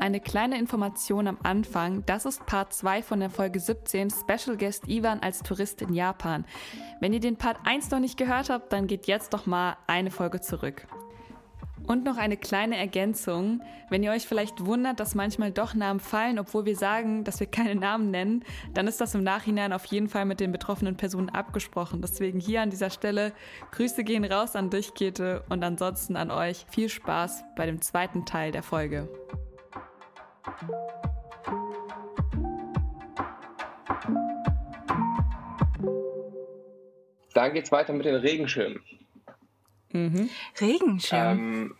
eine kleine Information am Anfang. Das ist Part 2 von der Folge 17, Special Guest Ivan als Tourist in Japan. Wenn ihr den Part 1 noch nicht gehört habt, dann geht jetzt doch mal eine Folge zurück. Und noch eine kleine Ergänzung. Wenn ihr euch vielleicht wundert, dass manchmal doch Namen fallen, obwohl wir sagen, dass wir keine Namen nennen, dann ist das im Nachhinein auf jeden Fall mit den betroffenen Personen abgesprochen. Deswegen hier an dieser Stelle Grüße gehen raus an dich, Kete, und ansonsten an euch viel Spaß bei dem zweiten Teil der Folge. Dann geht's weiter mit den Regenschirmen. Mhm. Regenschirm. Ähm,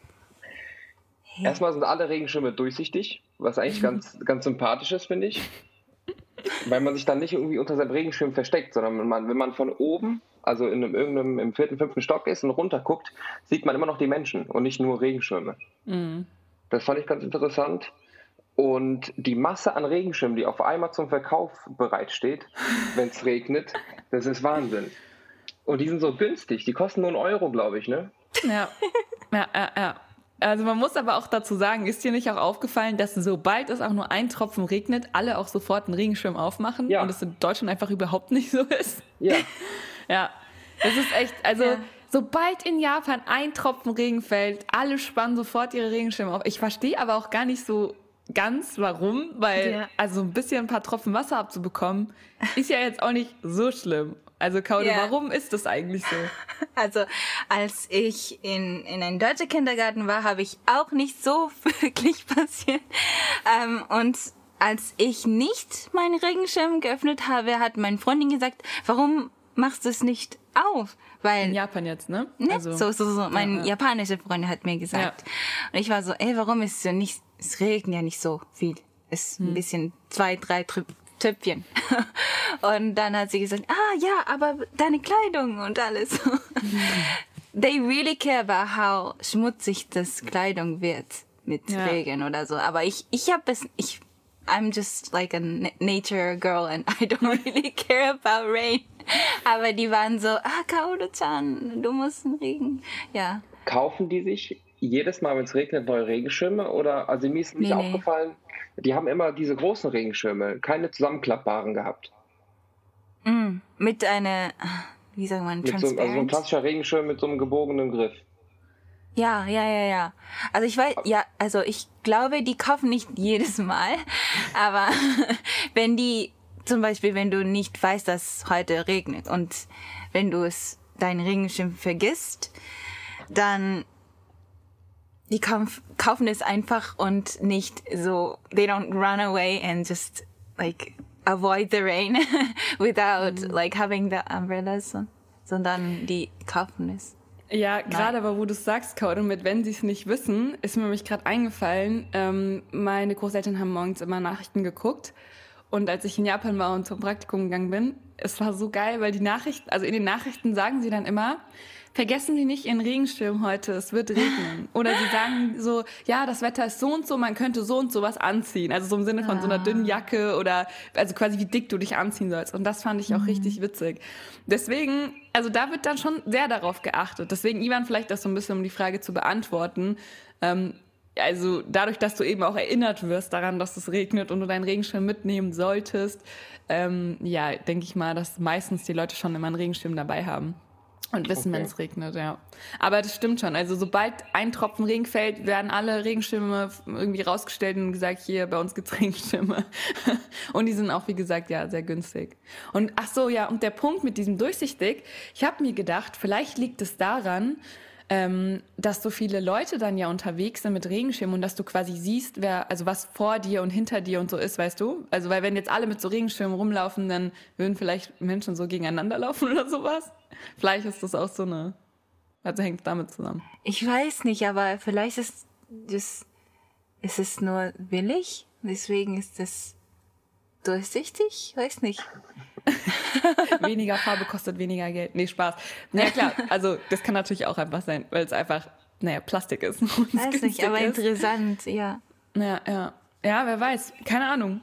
hey. Erstmal sind alle Regenschirme durchsichtig, was eigentlich ganz, ganz sympathisch ist, finde ich. Weil man sich dann nicht irgendwie unter seinem Regenschirm versteckt, sondern wenn man, wenn man von oben, also in einem, irgendeinem im vierten, fünften Stock ist und runter guckt, sieht man immer noch die Menschen und nicht nur Regenschirme. Mhm. Das fand ich ganz interessant. Und die Masse an Regenschirmen, die auf einmal zum Verkauf bereitsteht, wenn es regnet, das ist Wahnsinn. Und die sind so günstig, die kosten nur einen Euro, glaube ich, ne? Ja. ja, ja, ja. Also man muss aber auch dazu sagen, ist dir nicht auch aufgefallen, dass sobald es auch nur ein Tropfen regnet, alle auch sofort einen Regenschirm aufmachen ja. und es in Deutschland einfach überhaupt nicht so ist? Ja. ja. Das ist echt, also ja. sobald in Japan ein Tropfen Regen fällt, alle spannen sofort ihre Regenschirme auf. Ich verstehe aber auch gar nicht so ganz, warum, weil ja. also ein bisschen ein paar Tropfen Wasser abzubekommen, ist ja jetzt auch nicht so schlimm. Also Kaude, yeah. warum ist das eigentlich so? Also als ich in, in einem deutschen Kindergarten war, habe ich auch nicht so wirklich passiert. Ähm, und als ich nicht meinen Regenschirm geöffnet habe, hat meine Freundin gesagt, warum machst du es nicht auf? Weil, in Japan jetzt, ne? ne? Also, so, so, so. Mein ja, ja. japanischer Freund hat mir gesagt. Ja. Und ich war so, ey, warum ist es so nicht, es regnet ja nicht so viel. Es ist hm. ein bisschen zwei, drei Töpfchen. Und dann hat sie gesagt, ah ja, aber deine Kleidung und alles. They really care about how schmutzig das Kleidung wird mit ja. Regen oder so. Aber ich, ich habe es, ich, I'm just like a nature girl and I don't really care about rain. Aber die waren so, ah, Kaoru-chan, du musst einen Regen. Ja. Kaufen die sich jedes Mal, wenn es regnet, neue Regenschirme? Oder, also mir ist nicht nee, aufgefallen, die haben immer diese großen Regenschirme, keine zusammenklappbaren gehabt. Mm, mit einer, wie sagt man, mit so, also so ein klassischer Regenschirm mit so einem gebogenen Griff. Ja, ja, ja, ja. Also ich weiß, ja, also ich glaube, die kaufen nicht jedes Mal, aber wenn die, zum Beispiel, wenn du nicht weißt, dass heute regnet und wenn du es, deinen Regenschirm vergisst, dann die kauf, kaufen es einfach und nicht so, they don't run away and just like avoid the rain without mhm. like having the umbrellas, sondern die kaufen es. Ja, gerade aber wo du es sagst, Code, mit wenn sie es nicht wissen, ist mir nämlich gerade eingefallen, ähm, meine Großeltern haben morgens immer Nachrichten geguckt. Und als ich in Japan war und zum Praktikum gegangen bin, es war so geil, weil die Nachrichten, also in den Nachrichten sagen sie dann immer, vergessen Sie nicht Ihren Regenschirm heute, es wird regnen. Oder Sie sagen so, ja, das Wetter ist so und so, man könnte so und so was anziehen. Also so im Sinne von ah. so einer ah. dünnen Jacke oder also quasi wie dick du dich anziehen sollst. Und das fand ich auch mhm. richtig witzig. Deswegen, also da wird dann schon sehr darauf geachtet. Deswegen, Ivan, vielleicht das so ein bisschen, um die Frage zu beantworten. Ähm, also dadurch, dass du eben auch erinnert wirst daran, dass es regnet und du deinen Regenschirm mitnehmen solltest, ähm, ja, denke ich mal, dass meistens die Leute schon immer einen Regenschirm dabei haben. Und wissen, okay. wenn es regnet, ja. Aber das stimmt schon. Also sobald ein Tropfen Regen fällt, werden alle Regenschirme irgendwie rausgestellt und gesagt, hier, bei uns gibt's Regenschirme. und die sind auch, wie gesagt, ja, sehr günstig. Und ach so, ja, und der Punkt mit diesem durchsichtig, ich habe mir gedacht, vielleicht liegt es daran, ähm, dass so viele Leute dann ja unterwegs sind mit Regenschirmen und dass du quasi siehst, wer, also was vor dir und hinter dir und so ist, weißt du? Also, weil wenn jetzt alle mit so Regenschirmen rumlaufen, dann würden vielleicht Menschen so gegeneinander laufen oder sowas. Vielleicht ist das auch so eine, also hängt damit zusammen. Ich weiß nicht, aber vielleicht ist das, ist es nur billig, deswegen ist das durchsichtig, weiß nicht. weniger Farbe kostet weniger Geld. Nee, Spaß. Ja klar, also das kann natürlich auch einfach sein, weil es einfach, naja, Plastik ist. Weiß nicht, aber ist. interessant, ja. Ja, ja. Ja, wer weiß. Keine Ahnung.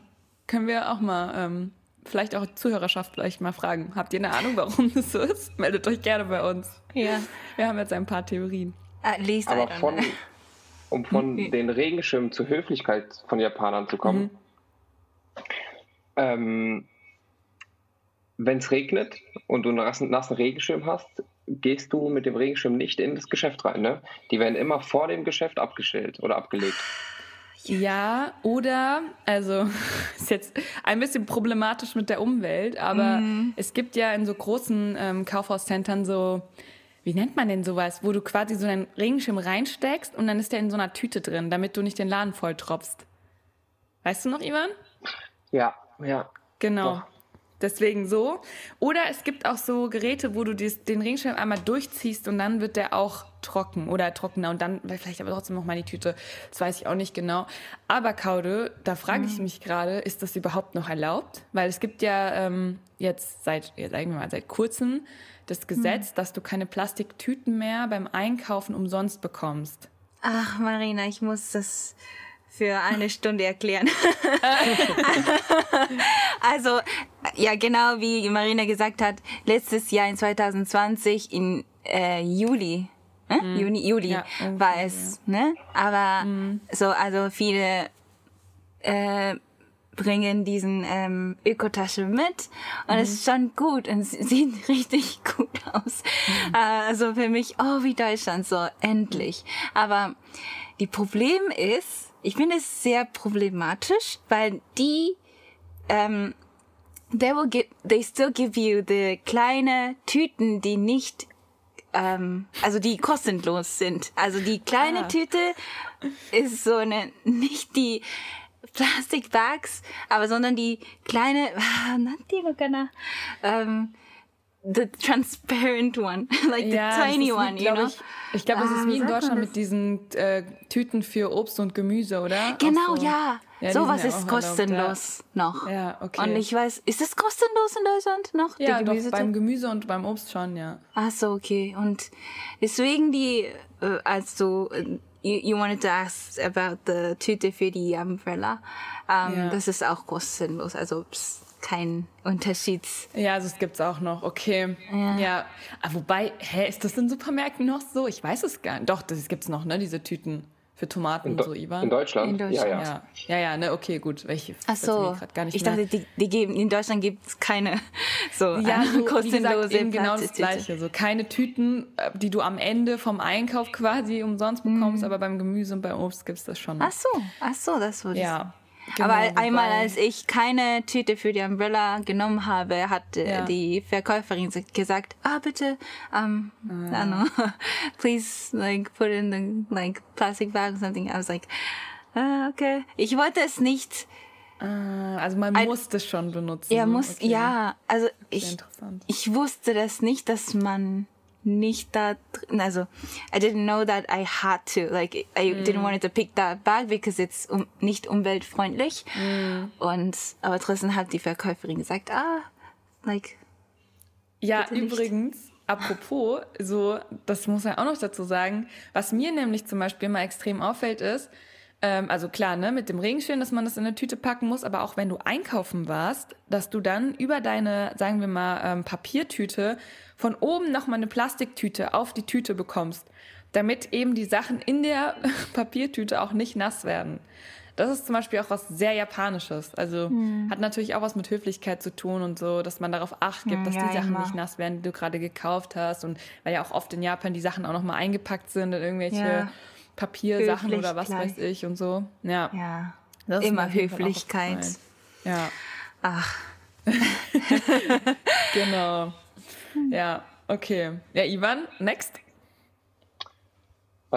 Können wir auch mal, ähm, vielleicht auch Zuhörerschaft vielleicht mal fragen. Habt ihr eine Ahnung, warum das so ist? Meldet euch gerne bei uns. Ja. Wir haben jetzt ein paar Theorien. At least aber von, um von mhm. den Regenschirmen zur Höflichkeit von Japanern zu kommen. Mhm. Ähm, Wenn es regnet und du einen nassen, nassen Regenschirm hast, gehst du mit dem Regenschirm nicht in das Geschäft rein. Ne? Die werden immer vor dem Geschäft abgestellt oder abgelegt. Ja, oder, also ist jetzt ein bisschen problematisch mit der Umwelt, aber mm. es gibt ja in so großen ähm, Kaufhauscentern so, wie nennt man denn sowas, wo du quasi so einen Regenschirm reinsteckst und dann ist der in so einer Tüte drin, damit du nicht den Laden voll tropfst. Weißt du noch, Ivan? Ja, ja. Genau. Doch. Deswegen so. Oder es gibt auch so Geräte, wo du dies, den Regenschirm einmal durchziehst und dann wird der auch trocken oder trockener und dann vielleicht aber trotzdem noch mal die Tüte. Das weiß ich auch nicht genau. Aber Kaude, da frage ich mhm. mich gerade, ist das überhaupt noch erlaubt? Weil es gibt ja ähm, jetzt seit, ja, sagen wir mal, seit kurzem das Gesetz, mhm. dass du keine Plastiktüten mehr beim Einkaufen umsonst bekommst. Ach, Marina, ich muss das für eine Stunde erklären. also, ja, genau wie Marina gesagt hat, letztes Jahr in 2020 in äh, Juli, äh? Mhm. Juni, Juli ja, war es, ja. ne? Aber mhm. so, also viele äh, bringen diesen ähm, Ökotasche mit und mhm. es ist schon gut und sieht richtig gut aus. Mhm. Also für mich, oh, wie Deutschland so, endlich. Aber die Problem ist, ich finde es sehr problematisch, weil die, ähm, they will give, they still give you the kleine Tüten, die nicht, ähm, also die kostenlos sind. Also die kleine ah. Tüte ist so eine, nicht die Plastikbags, aber sondern die kleine, ähm, the transparent one, like ja, the tiny one, wie, you know? Ich, ich glaube, es ist ah, wie in Deutschland mit diesen äh, Tüten für Obst und Gemüse, oder? Genau, so. ja. ja Sowas ja ist kostenlos erlaubt, noch. Ja, okay. Und ich weiß, ist es kostenlos in Deutschland noch? Ja, doch, beim Gemüse und beim Obst schon, ja. Ach so, okay. Und deswegen die, äh, also, you, you wanted to ask about the Tüte für die Umbrella. Um, ja. Das ist auch kostenlos, also pst kein Unterschied. Ja, also es gibt es auch noch, okay. Ja. ja. Aber wobei, hä, ist das in Supermärkten noch so? Ich weiß es gar nicht. Doch, das gibt es noch, ne, diese Tüten für Tomaten und so, Ivan. In Deutschland? In Deutschland. Ja, ja. Ja, ja, ne, okay, gut. Ich Ach so, ich dachte, die, die geben, in Deutschland gibt es keine so ja, so, kostenlose gesagt, genau das Gleiche. So keine Tüten, äh, die du am Ende vom Einkauf quasi umsonst bekommst, mhm. aber beim Gemüse und beim Obst gibt es das schon. Ach so, ach so, das wurde Ja. Genau, Aber einmal, als ich keine Tüte für die Umbrella genommen habe, hat ja. die Verkäuferin gesagt, ah, bitte, um, I don't know, please, like, put in the, like, plastic bag or something. I was like, ah, okay. Ich wollte es nicht. Ah, also man muss es schon benutzen. Ja, muss, okay. ja, also ich, ich wusste das nicht, dass man nicht da drin, also I didn't know that I had to, like I mm. didn't want to pick that bag because it's um, nicht umweltfreundlich. Mm. Und aber trotzdem hat die Verkäuferin gesagt, ah, like. Ja, übrigens, apropos, so, das muss man auch noch dazu sagen, was mir nämlich zum Beispiel mal extrem auffällt ist, ähm, also klar, ne, mit dem Regenschirm, dass man das in eine Tüte packen muss, aber auch wenn du einkaufen warst, dass du dann über deine, sagen wir mal, ähm, Papiertüte von oben nochmal eine Plastiktüte auf die Tüte bekommst, damit eben die Sachen in der Papiertüte auch nicht nass werden. Das ist zum Beispiel auch was sehr Japanisches. Also hm. hat natürlich auch was mit Höflichkeit zu tun und so, dass man darauf Acht gibt, hm, dass ja, die Sachen immer. nicht nass werden, die du gerade gekauft hast. Und weil ja auch oft in Japan die Sachen auch nochmal eingepackt sind in irgendwelche ja. Papiersachen Höflich oder was gleich. weiß ich und so. Ja. ja. Das immer Höflichkeit. Ja. Ach. genau. Ja, okay. Ja, Ivan, next.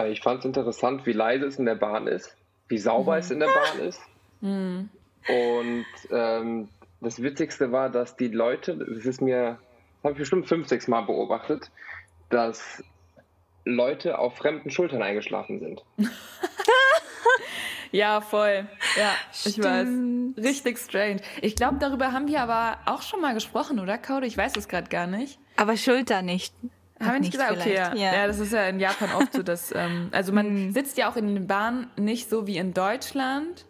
Ich fand es interessant, wie leise es in der Bahn ist, wie sauber mhm. es in der Bahn ist. Mhm. Und ähm, das Witzigste war, dass die Leute, das ist mir, das habe ich bestimmt fünf, sechs Mal beobachtet, dass Leute auf fremden Schultern eingeschlafen sind. ja, voll. Ja, Stimmt. ich weiß. Richtig strange. Ich glaube, darüber haben wir aber auch schon mal gesprochen, oder, Kaude? Ich weiß es gerade gar nicht. Aber Schulter nicht. Haben wir nicht gesagt? Okay, ja. ja. ja. das ist ja in Japan oft so, dass, ähm, also man mhm. sitzt ja auch in den Bahnen nicht so wie in Deutschland.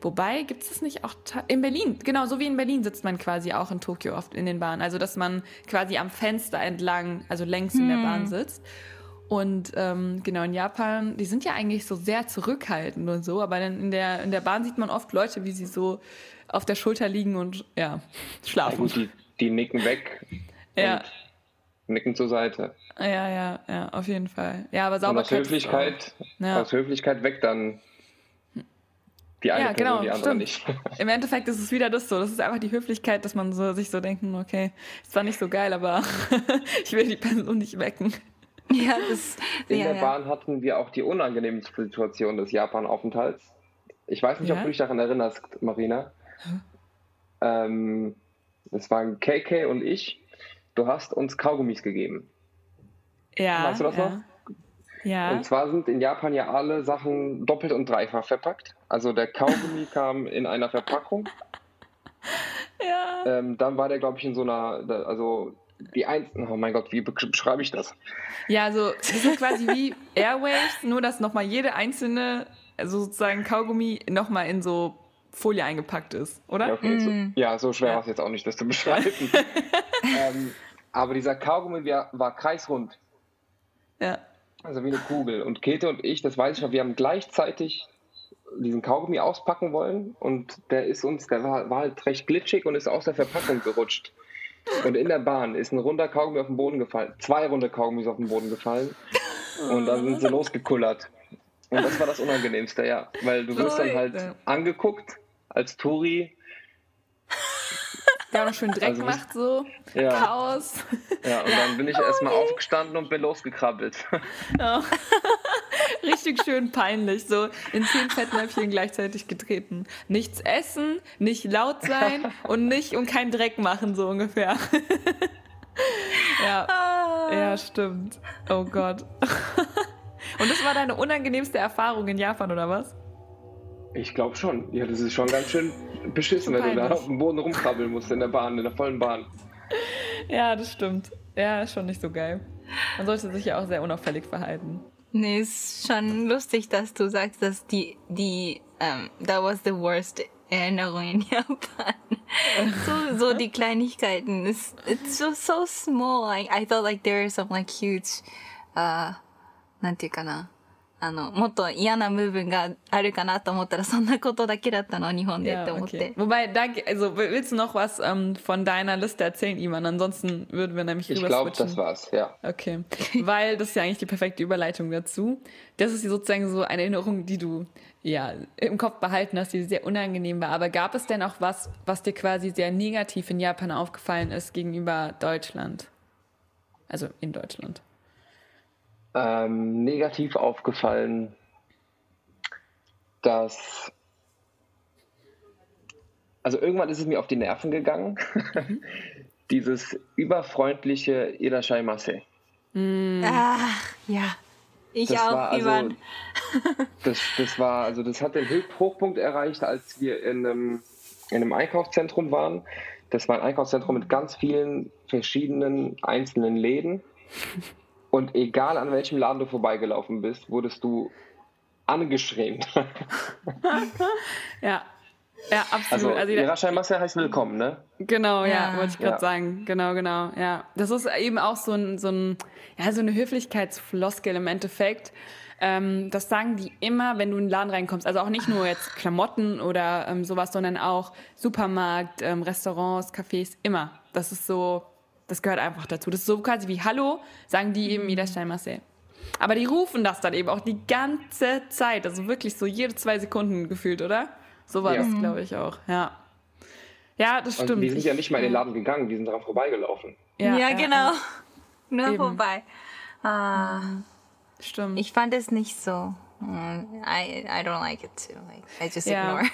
Wobei, gibt es das nicht auch in Berlin? Genau, so wie in Berlin sitzt man quasi auch in Tokio oft in den Bahnen. Also, dass man quasi am Fenster entlang, also längs hm. in der Bahn mhm. sitzt. Und ähm, genau in Japan, die sind ja eigentlich so sehr zurückhaltend und so, aber dann in der, in der Bahn sieht man oft Leute, wie sie so auf der Schulter liegen und ja, schlafen. Ja, gut, die, die nicken weg. Ja. Nicken zur Seite. Ja, ja, ja, auf jeden Fall. Ja, aber Sauberkeit. Und aus Höflichkeit, ja. aus Höflichkeit weg dann die eine ja, Person, genau, die andere stimmt. nicht. Im Endeffekt ist es wieder das so. Das ist einfach die Höflichkeit, dass man so, sich so denken, okay, ist zwar nicht so geil, aber ich will die Person nicht wecken. Ja, das, In ja, der Bahn hatten wir auch die unangenehme Situation des Japan-Aufenthalts. Ich weiß nicht, ob du dich daran erinnerst, Marina. Hm? Ähm, es waren KK und ich. Du hast uns Kaugummis gegeben. Ja. Weißt du das noch? Ja. Und zwar sind in Japan ja alle Sachen doppelt und dreifach verpackt. Also der Kaugummi kam in einer Verpackung. Ja. Ähm, dann war der, glaube ich, in so einer, also die ein, oh mein Gott, wie beschreibe ich das? Ja, also das ist quasi wie Airwaves, nur dass nochmal jede einzelne, also sozusagen Kaugummi nochmal in so Folie eingepackt ist, oder? Ja, okay, mm. so, mhm. ja, so schwer ja. war es jetzt auch nicht, das zu beschreiben. ähm, aber dieser Kaugummi war, war kreisrund. Ja. Also wie eine Kugel. Und Käthe und ich, das weiß ich noch, wir haben gleichzeitig diesen Kaugummi auspacken wollen und der ist uns, der war, war halt recht glitschig und ist aus der Verpackung gerutscht. Und in der Bahn ist ein runder Kaugummi auf den Boden gefallen, zwei runde Kaugummis auf den Boden gefallen und dann sind sie losgekullert. Und das war das Unangenehmste, ja. Weil du wirst dann halt angeguckt als Touri ja, noch schön Dreck also, macht so. Ja. Chaos. Ja, und dann bin ich oh, erstmal nee. aufgestanden und bin losgekrabbelt. Ja. Richtig schön peinlich, so in zehn Fettnäpfchen gleichzeitig getreten. Nichts essen, nicht laut sein und nicht und kein Dreck machen, so ungefähr. ja. Ah. Ja, stimmt. Oh Gott. Und das war deine unangenehmste Erfahrung in Japan, oder was? Ich glaube schon. Ja, das ist schon ganz schön beschissen, wenn du da auf dem Boden rumkrabbeln musst in der Bahn, in der vollen Bahn. Ja, das stimmt. Ja, ist schon nicht so geil. Man sollte sich ja auch sehr unauffällig verhalten. Nee, ist schon lustig, dass du sagst, dass die, die, um, that was the worst Erinnerung in Japan. so, so die Kleinigkeiten. It's, it's so, so small. I, I thought like there are some like huge, uh, なんていうかな。 あの、もっと嫌な部分があるかなと思ったら、そんなことだけだったの、日本でって思って。Okay. Wobei, da, also willst du noch was ähm, von deiner Liste erzählen, Ivan? Ansonsten würden wir nämlich Ich glaube, das war's, ja. Okay. Weil das ist ja eigentlich die perfekte Überleitung dazu. Das ist sozusagen so eine Erinnerung, die du ja im Kopf behalten hast, die sehr unangenehm war. Aber gab es denn auch was, was dir quasi sehr negativ in Japan aufgefallen ist gegenüber Deutschland? Also in Deutschland ähm, negativ aufgefallen, dass also irgendwann ist es mir auf die Nerven gegangen, dieses überfreundliche Irashaimase. Mm. Ach, ja. Ich das auch, also, Ivan. das, das war, also das hat den Hochpunkt erreicht, als wir in einem, in einem Einkaufszentrum waren. Das war ein Einkaufszentrum mit ganz vielen verschiedenen einzelnen Läden. Und egal an welchem Laden du vorbeigelaufen bist, wurdest du angeschrien. ja. Ja, absolut. Also, also Irashaimase heißt willkommen, ne? Genau, ja, ja wollte ich gerade ja. sagen. Genau, genau, ja. Das ist eben auch so ein, so ein ja, so eine Höflichkeitsfloskel im Endeffekt. Ähm, das sagen die immer, wenn du in den Laden reinkommst. Also auch nicht nur jetzt Klamotten oder ähm, sowas, sondern auch Supermarkt, ähm, Restaurants, Cafés, immer. Das ist so, das gehört einfach dazu. Das ist so quasi wie Hallo, sagen die eben wieder Marseille. Aber die rufen das dann eben auch die ganze Zeit. Also wirklich so jede zwei Sekunden gefühlt, oder? So war ja. das, glaube ich, auch. Ja. Ja, das stimmt. Und die sind ja nicht mal in den Laden gegangen, die sind daran vorbeigelaufen. Ja, ja, ja genau. Nur eben. vorbei. Ah. Stimmt. Ich fand es nicht so. I, I don't like it too. Like, I just ignore.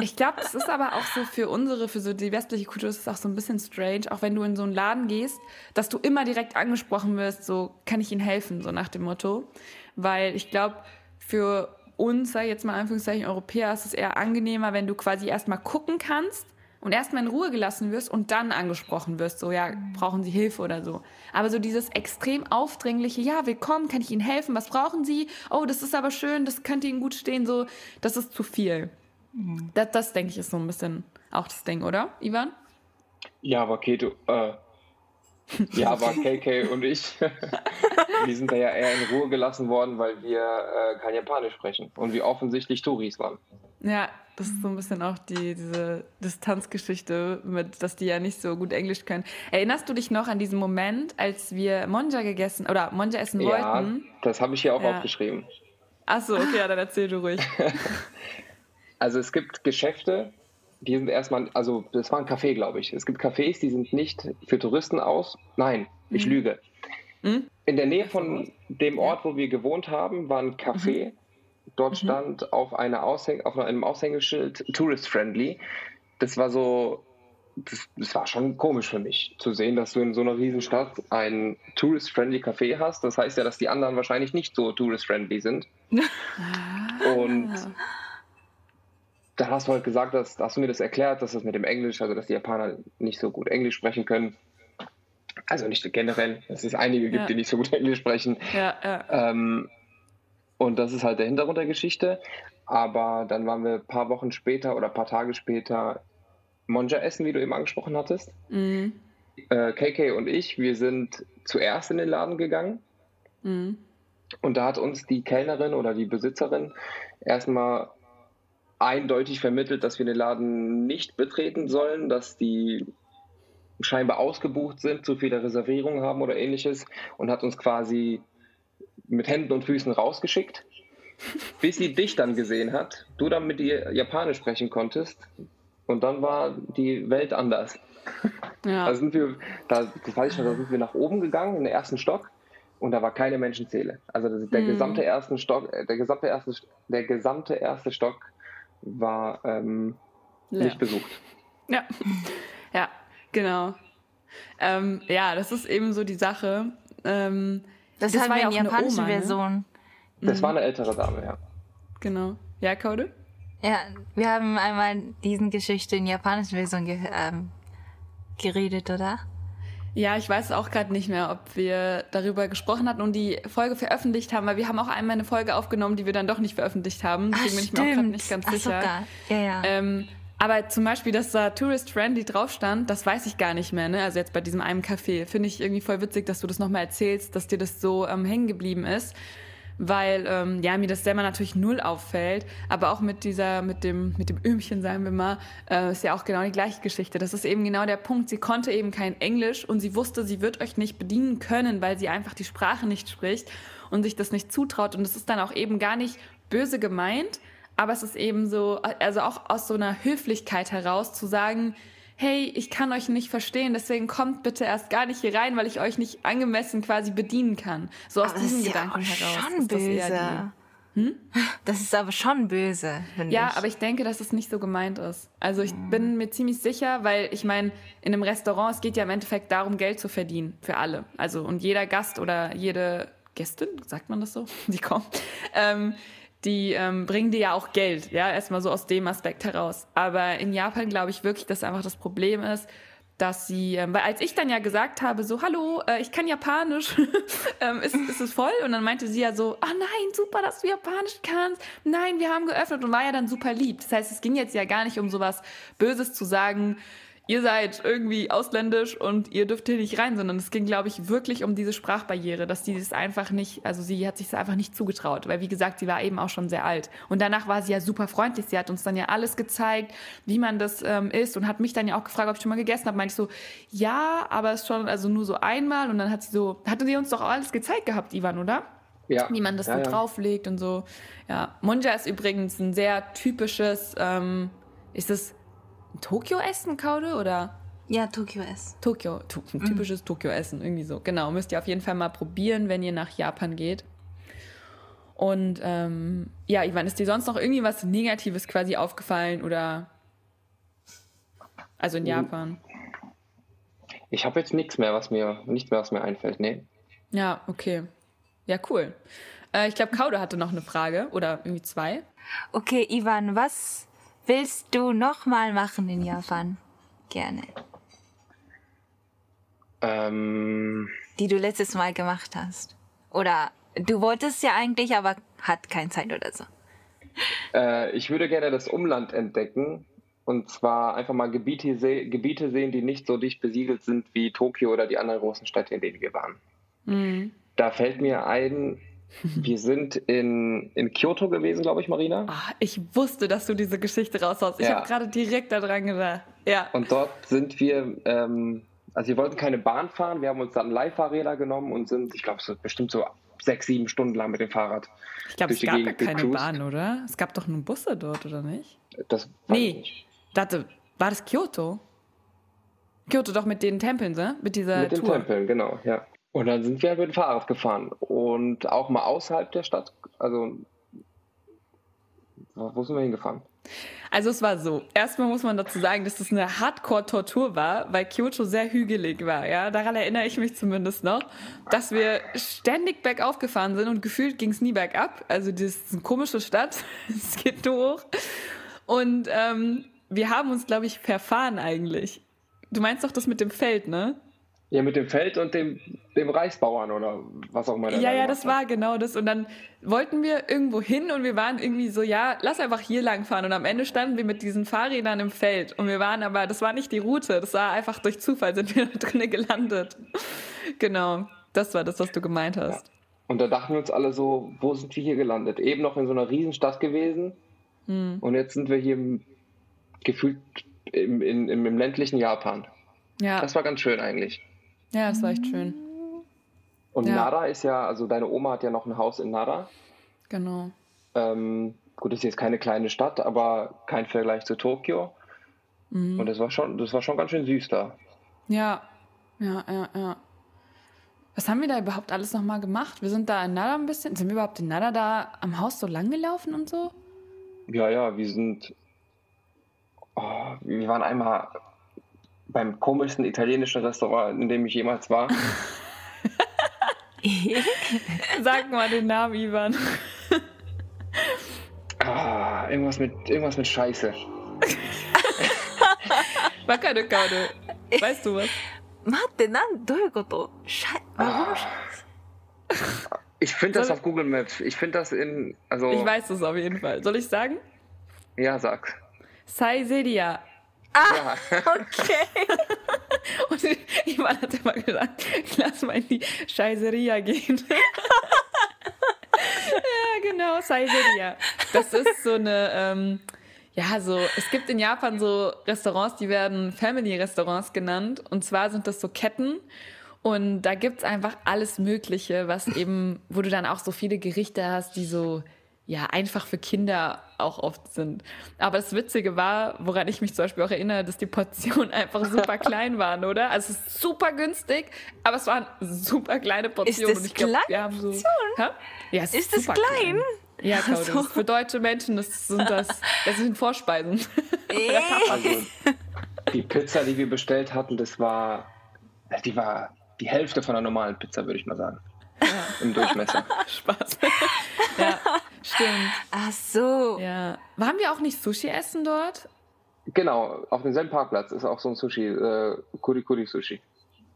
Ich glaube, das ist aber auch so für unsere, für so die westliche Kultur, ist es auch so ein bisschen strange, auch wenn du in so einen Laden gehst, dass du immer direkt angesprochen wirst, so kann ich Ihnen helfen, so nach dem Motto. Weil ich glaube, für uns, sag ich jetzt mal Anführungszeichen Europäer, ist es eher angenehmer, wenn du quasi erstmal gucken kannst und erstmal in Ruhe gelassen wirst und dann angesprochen wirst, so ja, brauchen Sie Hilfe oder so. Aber so dieses extrem aufdringliche, ja, willkommen, kann ich Ihnen helfen, was brauchen Sie? Oh, das ist aber schön, das könnte Ihnen gut stehen, so, das ist zu viel. Mhm. Das, das denke ich ist so ein bisschen auch das Ding, oder, Ivan? Ja, aber Keto, äh, Ja, aber KK und ich, wir sind da ja eher in Ruhe gelassen worden, weil wir äh, kein Japanisch sprechen und wir offensichtlich Touris waren. Ja, das ist so ein bisschen auch die, diese Distanzgeschichte, mit, dass die ja nicht so gut Englisch können. Erinnerst du dich noch an diesen Moment, als wir Monja gegessen oder Monja essen ja, wollten? Das habe ich hier auch ja. aufgeschrieben. Achso, okay, ja, dann erzähl du ruhig. also es gibt Geschäfte, die sind erstmal, also das war ein Café, glaube ich. Es gibt Cafés, die sind nicht für Touristen aus. Nein, ich mhm. lüge. Mhm. In der Nähe von dem Ort, wo wir gewohnt haben, war ein Café. Mhm. Dort mhm. stand auf, Aushäng auf einem Aushängeschild Tourist Friendly. Das war so, das, das, war schon komisch für mich zu sehen, dass du in so einer Riesenstadt ein Tourist-Friendly Café hast. Das heißt ja, dass die anderen wahrscheinlich nicht so Tourist-Friendly sind. Und da hast du halt gesagt, dass, hast du mir das erklärt, dass das mit dem Englisch, also dass die Japaner nicht so gut Englisch sprechen können. Also nicht generell, dass es einige gibt, ja. die nicht so gut Englisch sprechen. Ja, ja. Ähm, und das ist halt der Hintergrund der Geschichte. Aber dann waren wir ein paar Wochen später oder ein paar Tage später Monja essen, wie du eben angesprochen hattest. Mhm. Äh, KK und ich, wir sind zuerst in den Laden gegangen. Mhm. Und da hat uns die Kellnerin oder die Besitzerin erstmal eindeutig vermittelt, dass wir den Laden nicht betreten sollen, dass die scheinbar ausgebucht sind, zu viele Reservierungen haben oder ähnliches und hat uns quasi mit Händen und Füßen rausgeschickt, bis sie dich dann gesehen hat, du dann mit ihr Japanisch sprechen konntest und dann war die Welt anders. Ja. Da sind wir, da, das weiß ich noch, da sind wir nach oben gegangen in den ersten Stock und da war keine Menschenzähle. Also der hm. gesamte erste Stock, äh, der gesamte erste, der gesamte erste Stock war ähm, nicht besucht. Ja, ja, genau. Ähm, ja, das ist eben so die Sache. Ähm, das, das war ja auch eine japanische Oma, ne? Version. Das mhm. war eine ältere Dame, ja. Genau. Ja, Code? Ja, wir haben einmal diesen Geschichte in japanischen Version ge ähm, geredet, oder? Ja, ich weiß auch gerade nicht mehr, ob wir darüber gesprochen hatten und die Folge veröffentlicht haben, weil wir haben auch einmal eine Folge aufgenommen, die wir dann doch nicht veröffentlicht haben. Deswegen Ach, bin ich mir auch gerade nicht ganz Ach, sicher. Sogar. Ja, ja. Ähm, aber zum Beispiel, dass da Tourist Friendly drauf stand, das weiß ich gar nicht mehr. Ne? Also jetzt bei diesem einen Café finde ich irgendwie voll witzig, dass du das nochmal erzählst, dass dir das so ähm, hängen geblieben ist weil ähm, ja mir das selber natürlich null auffällt, aber auch mit dieser, mit dem, mit dem Öhmchen, sagen wir mal, äh, ist ja auch genau die gleiche Geschichte. Das ist eben genau der Punkt. Sie konnte eben kein Englisch und sie wusste, sie wird euch nicht bedienen können, weil sie einfach die Sprache nicht spricht und sich das nicht zutraut. Und es ist dann auch eben gar nicht böse gemeint, aber es ist eben so, also auch aus so einer Höflichkeit heraus zu sagen, hey, ich kann euch nicht verstehen, deswegen kommt bitte erst gar nicht hier rein, weil ich euch nicht angemessen quasi bedienen kann. So aus aber diesem Gedanken ja heraus. Schon böse. Das, hm? das ist aber schon böse. Ja, ich. aber ich denke, dass es nicht so gemeint ist. Also ich hm. bin mir ziemlich sicher, weil ich meine, in einem Restaurant, es geht ja im Endeffekt darum, Geld zu verdienen für alle. Also und jeder Gast oder jede Gästin, sagt man das so? Die kommt. Ähm, die ähm, bringen dir ja auch Geld, ja, erstmal so aus dem Aspekt heraus. Aber in Japan glaube ich wirklich, dass einfach das Problem ist, dass sie, ähm, weil als ich dann ja gesagt habe, so, hallo, äh, ich kann Japanisch, ähm, ist, ist es voll? Und dann meinte sie ja so, ah nein, super, dass du Japanisch kannst. Nein, wir haben geöffnet und war ja dann super lieb. Das heißt, es ging jetzt ja gar nicht um sowas Böses zu sagen, ihr seid irgendwie ausländisch und ihr dürft hier nicht rein, sondern es ging, glaube ich, wirklich um diese Sprachbarriere, dass sie es einfach nicht, also sie hat sich es einfach nicht zugetraut, weil wie gesagt, sie war eben auch schon sehr alt. Und danach war sie ja super freundlich. Sie hat uns dann ja alles gezeigt, wie man das ähm, isst und hat mich dann ja auch gefragt, ob ich schon mal gegessen habe. Meinte ich so, ja, aber es schon, also nur so einmal. Und dann hat sie so, hatte sie uns doch auch alles gezeigt gehabt, Ivan, oder? Ja. Wie man das ja, so ja. drauflegt und so. Ja, Monja ist übrigens ein sehr typisches, ähm, ist es Tokio-Essen, Kaude, oder? Ja, Tokio-Essen. Tokio, to mhm. typisches mhm. Tokio-Essen, irgendwie so. Genau, müsst ihr auf jeden Fall mal probieren, wenn ihr nach Japan geht. Und ähm, ja, Ivan, ist dir sonst noch irgendwie was Negatives quasi aufgefallen oder also in Japan? Ich habe jetzt nichts mehr, was mir nichts mehr, was mir einfällt, nee. Ja, okay. Ja, cool. Äh, ich glaube, Kaude hatte noch eine Frage oder irgendwie zwei. Okay, Ivan, was willst du nochmal machen in Japan? Gerne. Ähm, Die du letztes Mal gemacht hast. Oder du wolltest ja eigentlich, aber hat keine Zeit oder so. Äh, ich würde gerne das Umland entdecken, Und zwar einfach mal Gebiete, se Gebiete sehen, die nicht so dicht besiedelt sind wie Tokio oder die anderen großen Städte, in denen wir waren. Mhm. Da fällt mir ein, wir sind in, in Kyoto gewesen, glaube ich, Marina. Ach, ich wusste, dass du diese Geschichte raushaust. Ich ja. habe gerade direkt daran gedacht. Ja. Und dort sind wir, ähm, also wir wollten keine Bahn fahren, wir haben uns dann Leihfahrräder genommen und sind, ich glaube, so bestimmt so sechs, sieben Stunden lang mit dem Fahrrad. Ich glaube, es gab ja keine gecruised. Bahn, oder? Es gab doch nur Busse dort, oder nicht? Das nee, dachte, war das Kyoto? Kyoto doch mit den Tempeln, ne? Mit dieser Mit den Tour. Tempeln, genau, ja. Und dann sind wir mit dem Fahrrad gefahren und auch mal außerhalb der Stadt. Also, wo sind wir hingefahren? Also es war so. Erstmal muss man dazu sagen, dass es eine Hardcore-Tortur war, weil Kyoto sehr hügelig war. Ja, daran erinnere ich mich zumindest noch, dass wir ständig bergauf gefahren sind und gefühlt ging es nie bergab. Also das ist eine komische Stadt. es geht nur hoch. Und ähm, wir haben uns, glaube ich, verfahren eigentlich. Du meinst doch das mit dem Feld, ne? Ja, mit dem Feld und dem, dem Reichsbauern oder was auch immer. Ja, ja, das war genau das. Und dann wollten wir irgendwo hin und wir waren irgendwie so, ja, lass einfach hier lang fahren. Und am Ende standen wir mit diesen Fahrrädern im Feld. Und wir waren aber, das war nicht die Route, das war einfach durch Zufall sind wir da drinnen gelandet. genau, das war das, was du gemeint hast. Ja. Und da dachten wir uns alle so, wo sind wir hier gelandet? Eben noch in so einer Riesenstadt gewesen. Hm. Und jetzt sind wir hier gefühlt im, im, im ländlichen Japan. Ja. Das war ganz schön eigentlich. Ja, das war echt schön. Und ja. Nara ist ja, also deine Oma hat ja noch ein Haus in Nara. Genau. Ähm, gut, ist jetzt keine kleine Stadt, aber kein Vergleich zu Tokio. Mhm. Und das war schon, das war schon ganz schön süß da. Ja, ja, ja, ja. Was haben wir da überhaupt alles nochmal gemacht? Wir sind da in Nara ein bisschen, sind wir überhaupt in Nara da am Haus so lang gelaufen und so? Ja, ja, wir sind, oh, wir waren einmal beim komischsten italienischen Restaurant, in dem ich jemals war. Sag mal den Namen, Ivan. Ah, irgendwas mit, irgendwas mit Scheiße. Wakadekade. weißt du was? Matte, nan, doikoto? Warum ah. Scheiße? Ich finde das auf Google Maps. Ich finde das in. Also ich weiß es auf jeden Fall. Soll ich sagen? Ja, sag. Saizeria Ah, ja. okay. Und jemand hat immer gesagt, lass mal in die Scheißeria gehen. ja, genau, Scheißeria. Das ist so eine, ähm, ja, so, es gibt in Japan so Restaurants, die werden Family-Restaurants genannt. Und zwar sind das so Ketten. Und da gibt es einfach alles Mögliche, was eben, wo du dann auch so viele Gerichte hast, die so ja, einfach für Kinder auch oft sind. Aber das Witzige war, woran ich mich zum Beispiel auch erinnere, dass die Portionen einfach super klein waren, oder? Also es ist super günstig, aber es waren super kleine Portionen. Ist das glaub, klein? Wir haben so, ja, es ist, ist das klein? klein? Ja, Claudia, so. für deutsche Menschen das sind das, das sind Vorspeisen. also, die Pizza, die wir bestellt hatten, das war, die war die Hälfte von einer normalen Pizza, würde ich mal sagen. Ja. Im Durchmesser. Spaß. ja. Stimmt. Ach so. Ja. Waren wir auch nicht Sushi essen dort? Genau, auf demselben Parkplatz ist auch so ein Sushi, äh, Kurikuri Sushi.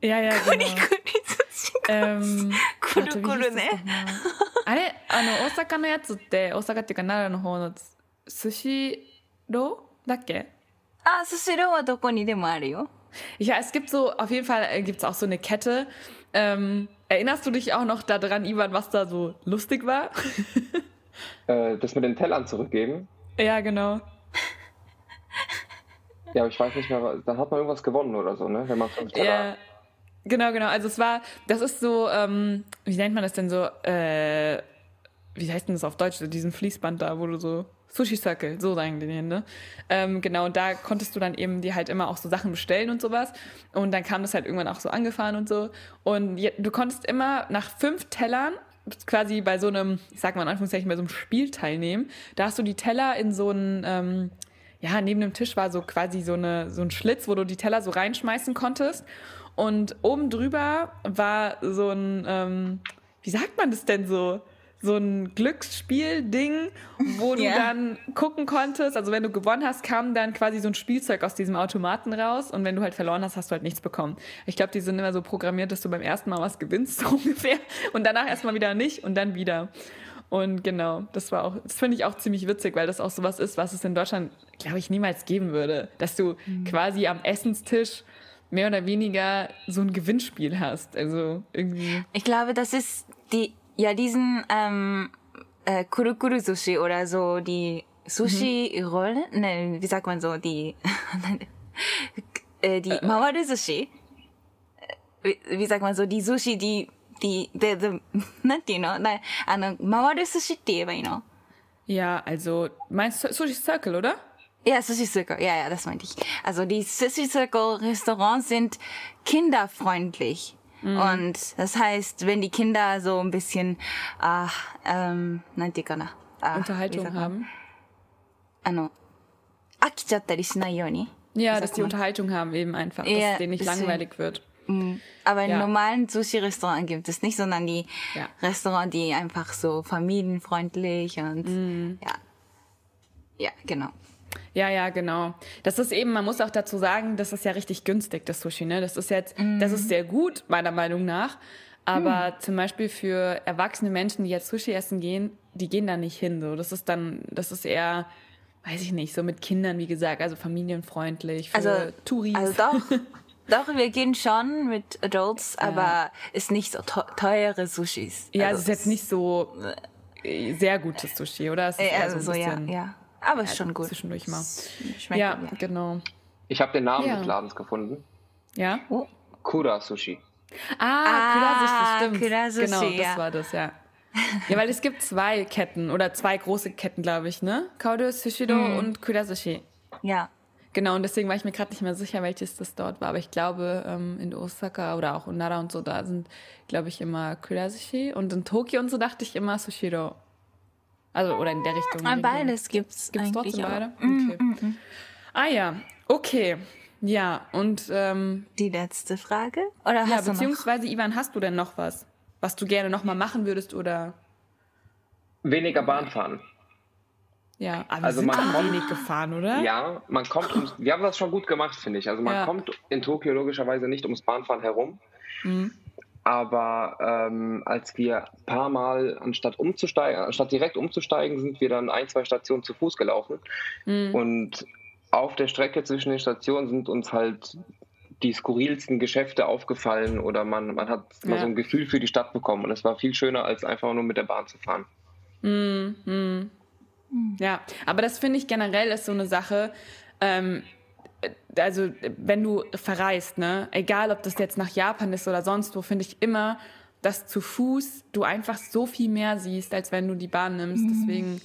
Ja, ja, genau. Kurikuri Sushi. Ähm, くるくるね。あれあの、大阪のやつって、大阪っていうか奈良の方の寿司ローだっけ Ah, Sushi Row はどこにでもあるよ。Ja, es gibt so, auf jeden Fall äh, gibt es auch so eine Kette. Ähm, erinnerst du dich auch noch daran, Ivan, was da so lustig war? Äh, das mit den Tellern zurückgeben. Ja, genau. Ja, aber ich weiß nicht mehr, dann hat man irgendwas gewonnen oder so, ne? Wenn man fünf Teller. Ja, genau, genau. Also es war, das ist so, ähm, wie nennt man das denn so, äh, wie heißt denn das auf Deutsch, so diesen Fließband da, wo du so, Sushi Circle, so sagen die ne? Ähm, genau, und da konntest du dann eben dir halt immer auch so Sachen bestellen und sowas. Und dann kam das halt irgendwann auch so angefahren und so. Und du konntest immer nach fünf Tellern quasi bei so einem, ich sag mal in Anführungszeichen, bei so einem Spiel teilnehmen. Da hast du die Teller in so einen, ähm, ja, neben dem Tisch war so quasi so, eine, so ein Schlitz, wo du die Teller so reinschmeißen konntest. Und oben drüber war so ein, ähm, wie sagt man das denn so? So ein Glücksspiel-Ding, wo du yeah. dann gucken konntest. Also wenn du gewonnen hast, kam dann quasi so ein Spielzeug aus diesem Automaten raus und wenn du halt verloren hast, hast du halt nichts bekommen. Ich glaube, die sind immer so programmiert, dass du beim ersten Mal was gewinnst, so ungefähr, und danach erstmal wieder nicht und dann wieder. Und genau, das war auch, das finde ich auch ziemlich witzig, weil das auch sowas ist, was es in Deutschland, glaube ich, niemals geben würde. Dass du mhm. quasi am Essenstisch mehr oder weniger so ein Gewinnspiel hast. Also irgendwie. Ich glaube, das ist die, ja, diesen ähm, äh, Kurukuru Sushi oder so, die Sushi-Rollen, mhm. ne, wie sagt man so, die, äh, die äh, Mawaru Sushi. Wie, wie sagt man so, die Sushi, die, die, die, die なんていうのなあの、回る寿司って言えばいいの Ja, also, meinst du Sushi Circle, oder? Ja, Sushi Circle, ja, ja, das meinte ich. Also die Sushi Circle Restaurants sind kinderfreundlich. Mhm. Und das heißt, wenn die Kinder so ein bisschen, ah, ähm, nein, die kann ah, Unterhaltung haben. Ano, akichattari shinai yoni. Ja, dass die Unterhaltung haben eben einfach, dass ja, denen nicht langweilig wird. Mhm. Aber in ja. normalen Sushi-Restaurants gibt es nicht, sondern die ja. Restaurants, die einfach so familienfreundlich und mm. ja. Ja, genau. Ja, ja, genau. Das ist eben, man muss auch dazu sagen, das ist ja richtig günstig, das Sushi, ne? Das ist jetzt, mhm. das ist sehr gut, meiner Meinung nach. Aber mhm. zum Beispiel für erwachsene Menschen, die jetzt Sushi essen gehen, die gehen da nicht hin. So, das ist dann, das ist eher, weiß ich nicht, so mit Kindern, wie gesagt, also familienfreundlich für also, Touris. Also doch. Doch, wir gehen schon mit Adults, ja. aber ist nicht so teure Sushis. Ja, also es ist jetzt nicht so äh, sehr gutes Sushi, oder? Es ist äh, also so, ja, ja. Aber ist schon gut. Zwischendurch mal. Schmeckt ja, ja, genau. Ich habe den Namen ja. des Ladens gefunden. Ja? Oh. Kura Sushi. Ah, ah Kura Sushi, stimmt. Kura Sushi, genau, das war das, ja. Ja, weil es gibt zwei Ketten oder zwei große Ketten, glaube ich, ne? Kaudo Sushido mm. und Kura Sushi. Ja. Genau, und deswegen war ich mir gerade nicht mehr sicher, welches das dort war. Aber ich glaube, ähm, in Osaka oder auch in Nara und so, da sind, glaube ich, immer Kurasushi. Und in Tokio und so dachte ich immer Sushiro. Also, oder in der Richtung. Ah, beides gibt's. Gibt's trotzdem beide? Mm, okay. Mm, mm, Ah ja, okay. Ja, und ähm, die letzte Frage? Oder hast ja, du beziehungsweise, noch? Ivan, hast du denn noch was, was du gerne nochmal machen würdest oder? Weniger Bahn fahren. Ja, aber also wir sind man kommt, wenig gefahren, oder? Ja, man kommt, ums, wir haben das schon gut gemacht, finde ich. Also man ja. kommt in Tokio logischerweise nicht ums Bahnfahren herum. Mhm. Aber ähm, als wir ein paar Mal, anstatt umzusteigen, anstatt direkt umzusteigen, sind wir dann ein, zwei Stationen zu Fuß gelaufen. Mhm. Und auf der Strecke zwischen den Stationen sind uns halt die skurrilsten Geschäfte aufgefallen oder man, man hat ja. mal so ein Gefühl für die Stadt bekommen. Und es war viel schöner, als einfach nur mit der Bahn zu fahren. Mhm. Hm. Ja, aber das finde ich generell ist so eine Sache. Ähm, also wenn du verreist, ne, egal ob das jetzt nach Japan ist oder sonst wo, finde ich immer, dass zu Fuß du einfach so viel mehr siehst, als wenn du die Bahn nimmst. Mhm. Deswegen,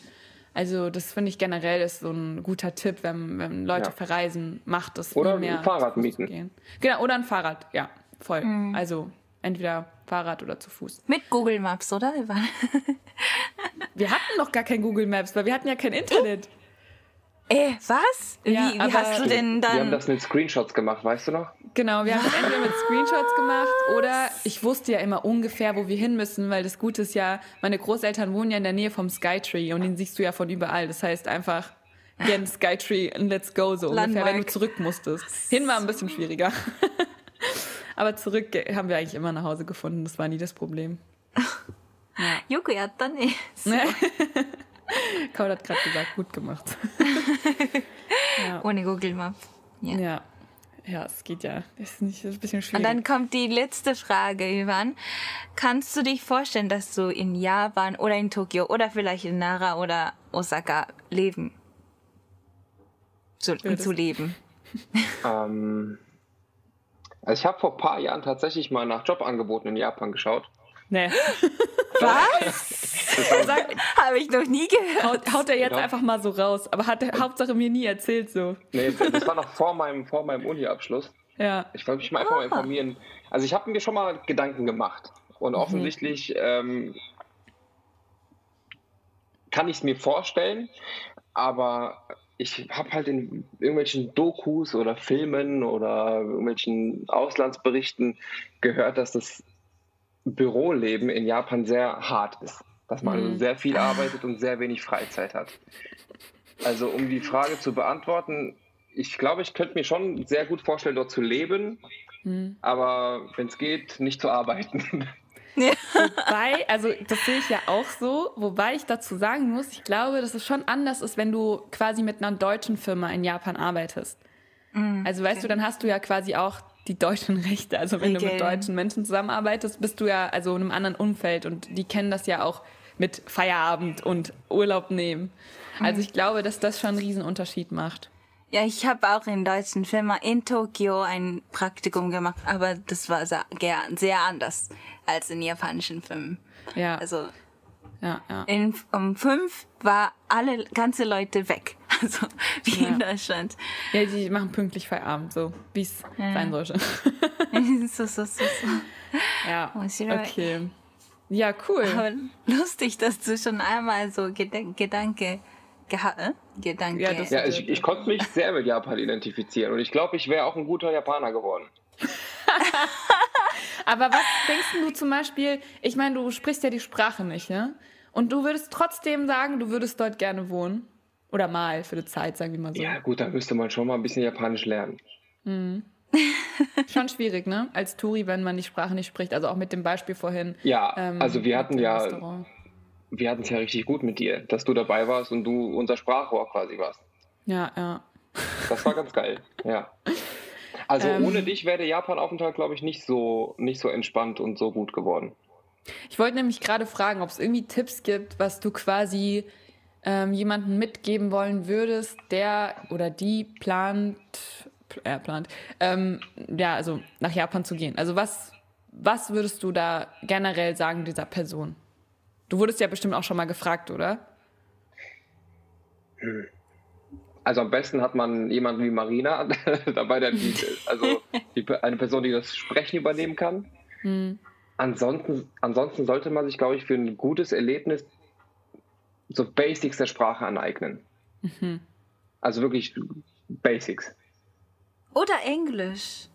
also das finde ich generell ist so ein guter Tipp, wenn, wenn Leute ja. verreisen, macht das oder mehr. Oder ein Fahrrad mieten. Gehen. Genau, oder ein Fahrrad, ja, voll. Mhm. Also entweder Fahrrad oder zu Fuß. Mit Google Maps, oder? wir hatten noch gar kein Google Maps, weil wir hatten ja kein Internet. Äh, was? Wie, ja, wie hast du denn dann... Wir haben das mit Screenshots gemacht, weißt du noch? Genau, wir haben es entweder mit Screenshots gemacht oder ich wusste ja immer ungefähr, wo wir hin müssen, weil das Gute ist ja, meine Großeltern wohnen ja in der Nähe vom Skytree und den siehst du ja von überall. Das heißt einfach, again Skytree and let's go so Landmark. ungefähr, wenn du zurück musstest. Hin war ein bisschen schwieriger. Aber zurück haben wir eigentlich immer nach Hause gefunden. Das war nie das Problem. Ja. よくやったね。 Kaul hat gerade gesagt, gut gemacht. ja. Ohne Google Map. Ja. ja. Ja, es geht ja. Das ist, nicht, das ist ein bisschen schwierig. Und dann kommt die letzte Frage, Ivan. Kannst du dich vorstellen, dass du in Japan oder in Tokio oder vielleicht in Nara oder Osaka leben? Zu, zu leben? Ähm, also ich habe vor ein paar Jahren tatsächlich mal nach Jobangeboten in Japan geschaut. Nee. Was? Habe ich noch nie gehört. Haut, haut er jetzt genau. einfach mal so raus. Aber hat er Hauptsache mir nie erzählt so. Nee, das war noch vor meinem, vor meinem Uni-Abschluss. Ja. Ich wollte mich mal einfach ah. mal informieren. Also ich habe mir schon mal Gedanken gemacht. Und mhm. offensichtlich ähm, kann ich es mir vorstellen, aber ich habe halt in irgendwelchen Dokus oder Filmen oder irgendwelchen Auslandsberichten gehört, dass das Büroleben in Japan sehr hart ist. Dass man mhm. sehr viel arbeitet und sehr wenig Freizeit hat. Also um die Frage zu beantworten, ich glaube, ich könnte mir schon sehr gut vorstellen, dort zu leben, mhm. aber wenn es geht, nicht zu arbeiten. Ja. Wobei, also das sehe ich ja auch so, wobei ich dazu sagen muss, ich glaube, dass es schon anders ist, wenn du quasi mit einer deutschen Firma in Japan arbeitest. Mhm. Also weißt okay. du, dann hast du ja quasi auch die deutschen Rechte. Also wenn okay. du mit deutschen Menschen zusammenarbeitest, bist du ja also in einem anderen Umfeld und die kennen das ja auch mit Feierabend und Urlaub nehmen. Also mhm. ich glaube, dass das schon einen Riesenunterschied macht. Ja, ich habe auch in deutschen Firma in Tokio ein Praktikum gemacht, aber das war sehr, sehr anders als in japanischen Filmen. Ja. Also ja, ja. In, um fünf war alle ganze Leute weg. Also wie ja. in Deutschland. Ja, die machen pünktlich Feierabend, so wie es ja. sein sollte. so, so, so, so. Ja. Okay. Ja, cool. Aber lustig, dass du schon einmal so Gedanke gehabt, Gedanke. Ja, ja ich, ich konnte mich sehr mit Japan identifizieren und ich glaube, ich wäre auch ein guter Japaner geworden. Aber was denkst du zum Beispiel, ich meine, du sprichst ja die Sprache nicht, ne? Und du würdest trotzdem sagen, du würdest dort gerne wohnen? Oder mal für die Zeit, sagen wir mal so. Ja, gut, da müsste man schon mal ein bisschen Japanisch lernen. Mhm. Schon schwierig, ne? Als Touri, wenn man die Sprache nicht spricht. Also auch mit dem Beispiel vorhin. Ja, ähm, also wir hatten ja, Restaurant. wir hatten es ja richtig gut mit dir, dass du dabei warst und du unser Sprachrohr quasi warst. Ja, ja. Das war ganz geil, ja. Also ähm, ohne dich wäre der Japan-Aufenthalt, glaube ich, nicht so, nicht so entspannt und so gut geworden. Ich wollte nämlich gerade fragen, ob es irgendwie Tipps gibt, was du quasi ähm, jemanden mitgeben wollen würdest, der oder die plant, er plant, ähm, ja, also nach Japan zu gehen. Also was, was würdest du da generell sagen dieser Person? Du wurdest ja bestimmt auch schon mal gefragt, oder? Also am besten hat man jemanden wie Marina dabei, der die, also die, eine Person, die das Sprechen übernehmen kann. Hm. Ansonsten, ansonsten sollte man sich, glaube ich, für ein gutes Erlebnis so Basics der Sprache aneignen. Mhm. Also wirklich Basics. Oder Englisch.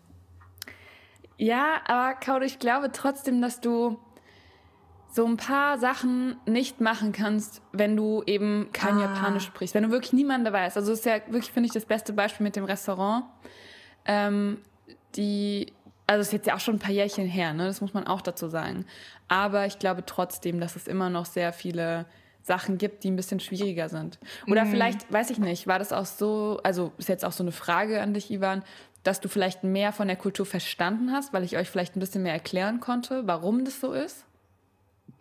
Ja, aber Kaudo, ich glaube trotzdem, dass du so ein paar Sachen nicht machen kannst, wenn du eben kein ah. Japanisch sprichst, wenn du wirklich niemanden dabei hast. Also das ist ja wirklich, finde ich, das beste Beispiel mit dem Restaurant. Ähm, die, also es ist jetzt ja auch schon ein paar Jährchen her, ne? das muss man auch dazu sagen. Aber ich glaube trotzdem, dass es immer noch sehr viele Sachen gibt, die ein bisschen schwieriger sind. Oder mhm. vielleicht, weiß ich nicht, war das auch so, also ist jetzt auch so eine Frage an dich, Ivan, dass du vielleicht mehr von der Kultur verstanden hast, weil ich euch vielleicht ein bisschen mehr erklären konnte, warum das so ist?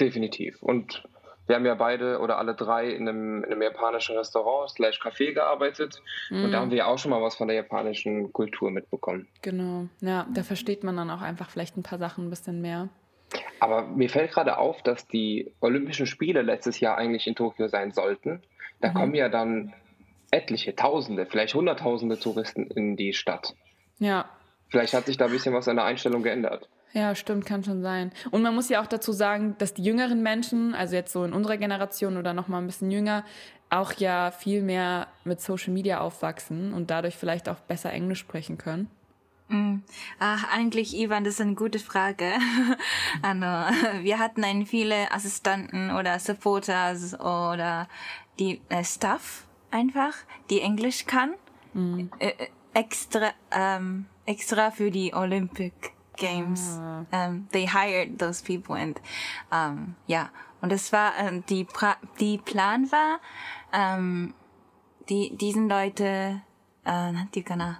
Definitiv. Und wir haben ja beide oder alle drei in einem, in einem japanischen Restaurant slash Café gearbeitet. Mm. Und da mhm. haben wir auch schon mal was von der japanischen Kultur mitbekommen. Genau. Ja, da versteht man dann auch einfach vielleicht ein paar Sachen ein bisschen mehr. Aber mir fällt gerade auf, dass die Olympischen Spiele letztes Jahr eigentlich in Tokio sein sollten. Da mhm. kommen ja dann etliche, Tausende, vielleicht Hunderttausende Touristen in die Stadt. Ja. Vielleicht hat sich da ein bisschen was an der Einstellung geändert. Ja, stimmt, kann schon sein. Und man muss ja auch dazu sagen, dass die jüngeren Menschen, also jetzt so in unserer Generation oder noch mal ein bisschen jünger, auch ja viel mehr mit Social Media aufwachsen und dadurch vielleicht auch besser Englisch sprechen können. Mm. Ach, eigentlich, Ivan, das ist eine gute Frage. also, wir hatten einen viele Assistenten oder Supporters oder die äh, Staff einfach, die Englisch kann. Mm. Äh, äh extra, ähm, extra für die Olympic Games. Ah. Um, they hired those people and, um, ja. Und das war, äh, die, pra die Plan war, ähm, die, diesen Leute, äh, die kann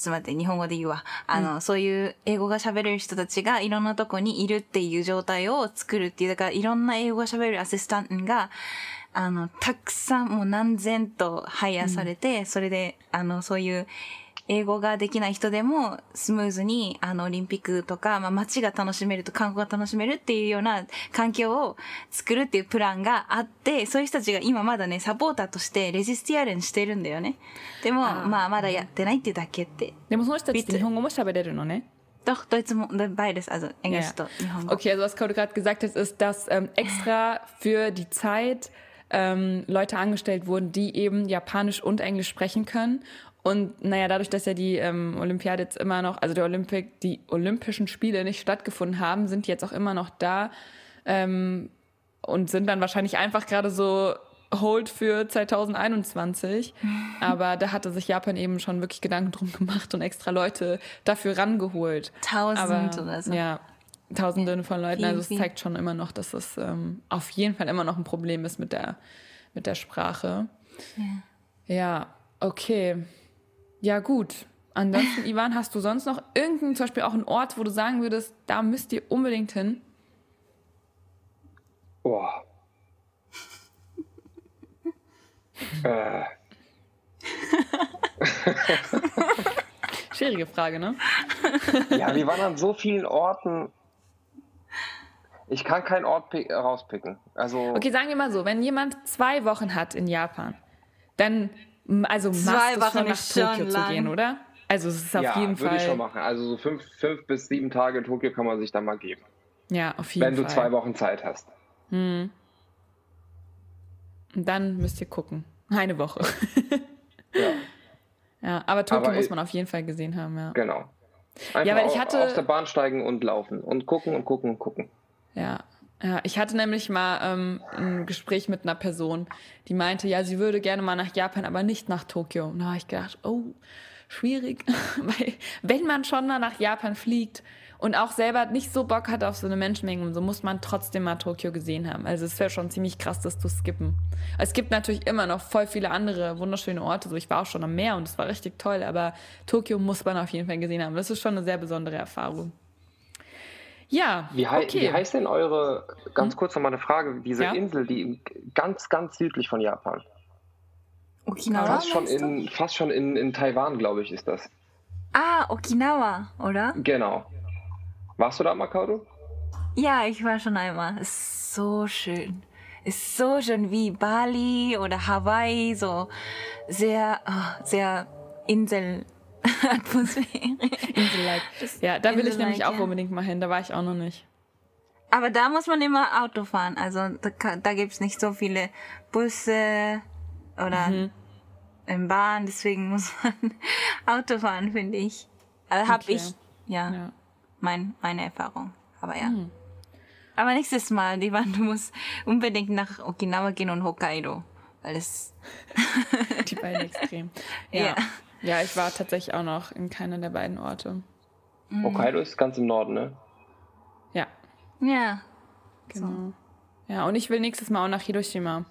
ちょっと待って、日本語で言うわ。あの、うん、そういう英語が喋れる人たちがいろんなとこにいるっていう状態を作るっていう、だからいろんな英語が喋れるアシスタントが、あの、たくさんもう何千とハイヤーされて、うん、それで、あの、そういう英語ができない人でもスムーズにあのオリンピックとか、まあ、街が楽しめると観光が楽しめるっていうような環境を作るっていうプランがあってそういう人たちが今まだねサポーターとしてレジスティアルにしてるんだよね。でもまあまだやってないっていうだけって、うん、でもその人たちって日本語も喋れるのね。ドイツも、beides, also Englisch Yeah. と日本語。OK, also was Carol gerade gesagt hat ist, dass、um, extra für die Zeit Leute angestellt wurden, die eben Japanisch und Englisch sprechen können. Und naja, dadurch, dass ja die ähm, Olympiade jetzt immer noch, also die, Olympik, die Olympischen Spiele nicht stattgefunden haben, sind die jetzt auch immer noch da ähm, und sind dann wahrscheinlich einfach gerade so Hold für 2021. Aber da hatte sich Japan eben schon wirklich Gedanken drum gemacht und extra Leute dafür rangeholt. Tausend Aber, oder so. Ja. Tausende von Leuten. Also es zeigt schon immer noch, dass es ähm, auf jeden Fall immer noch ein Problem ist mit der, mit der Sprache. Ja. ja, okay. Ja, gut. Ansonsten, Ivan, hast du sonst noch irgendeinen, zum Beispiel auch einen Ort, wo du sagen würdest, da müsst ihr unbedingt hin? Boah. äh. Schwierige Frage, ne? ja, wir waren an so vielen Orten. Ich kann keinen Ort rauspicken. Also okay, sagen wir mal so, wenn jemand zwei Wochen hat in Japan, dann also zwei machst schon nach Tokio zu gehen, oder? Also es ist auf ja, jeden Fall. würde ich schon machen. Also so fünf, fünf bis sieben Tage in Tokio kann man sich da mal geben. Ja, auf jeden Fall. Wenn du zwei Wochen Zeit hast. Hm. Und dann müsst ihr gucken. Eine Woche. ja. Ja, aber Tokio aber muss man auf jeden Fall gesehen haben, ja. Genau. Einfach ja, weil ich hatte aus der Bahn steigen und laufen und gucken und gucken und gucken. Ja, ja, ich hatte nämlich mal ähm, ein Gespräch mit einer Person, die meinte, ja, sie würde gerne mal nach Japan, aber nicht nach Tokio. Und da habe ich gedacht, oh, schwierig, weil wenn man schon mal nach Japan fliegt und auch selber nicht so Bock hat auf so eine Menschenmenge so, muss man trotzdem mal Tokio gesehen haben. Also es wäre schon ziemlich krass, das zu skippen. Es gibt natürlich immer noch voll viele andere wunderschöne Orte. So, ich war auch schon am Meer und es war richtig toll, aber Tokio muss man auf jeden Fall gesehen haben. Das ist schon eine sehr besondere Erfahrung. Ja, wie, hei okay. wie heißt denn eure, ganz hm? kurz noch mal eine Frage, diese ja? Insel, die ganz, ganz südlich von Japan? Okinawa? Fast schon in, fast schon in, in Taiwan, glaube ich, ist das. Ah, Okinawa, oder? Genau. Warst du da, Makado? Ja, ich war schon einmal. Ist so schön. Ist so schön wie Bali oder Hawaii, so sehr, oh, sehr Insel. Atmosphäre. Insel-like. Ja, da will ich nämlich auch ja. unbedingt mal hin. Da war ich auch noch nicht. Aber da muss man immer Auto fahren. Also da, da gibt es nicht so viele Busse oder mhm. Bahn. Deswegen muss man Auto fahren, finde ich. Also habe okay. ich, ja. ja mein, meine Erfahrung. Aber ja. Hm. Aber nächstes Mal, Divan, du musst unbedingt nach Okinawa gehen und Hokkaido. Weil es. Die beiden extrem. Ja. ja. Ja. ich war tatsächlich auch noch in keiner der beiden Orte. Mhm. Hokkaido ist ganz im Norden, ne? Ja. Ja. Genau. So. Ja, und ich will nächstes Mal auch nach Hiroshima.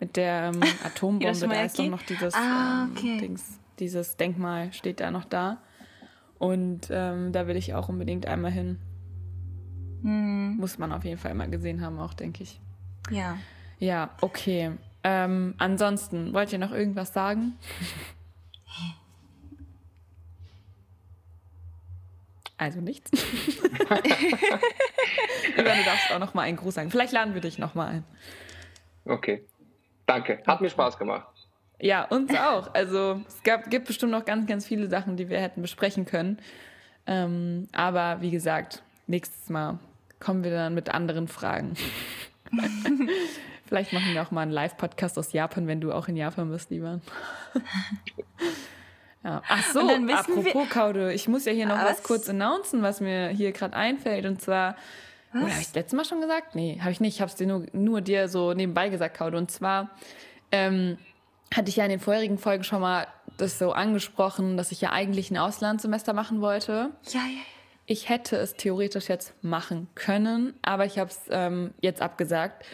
Mit der ähm, Atombombe, da ist doch noch dieses, ah, okay. ähm, Dings, dieses Denkmal steht da noch da. Und ähm, da will ich auch unbedingt einmal hin. Hm. Muss man auf jeden Fall mal gesehen haben, auch, denke ich. Ja. Ja, okay. Ähm, ansonsten, wollt ihr noch irgendwas sagen? Also nichts. Über, du darfst auch noch mal einen Gruß sagen. Vielleicht laden wir dich noch mal ein. Okay. Danke. Hat mir Spaß gemacht. Ja, uns auch. Also es gab, gibt bestimmt noch ganz, ganz viele Sachen, die wir hätten besprechen können. Ähm, aber wie gesagt, nächstes Mal kommen wir dann mit anderen Fragen. Vielleicht machen wir auch mal einen Live-Podcast aus Japan, wenn du auch in Japan bist, lieber. ja. Ach so, apropos Kaude, ich muss ja hier noch was, was kurz announcen, was mir hier gerade einfällt. Und zwar, habe ich das letzte Mal schon gesagt? Nee, habe ich nicht. Ich habe es dir nur, nur dir so nebenbei gesagt, Kaude. Und zwar ähm, hatte ich ja in den vorherigen Folgen schon mal das so angesprochen, dass ich ja eigentlich ein Auslandssemester machen wollte. Ja, ja. Ich hätte es theoretisch jetzt machen können, aber ich habe es ähm, jetzt abgesagt.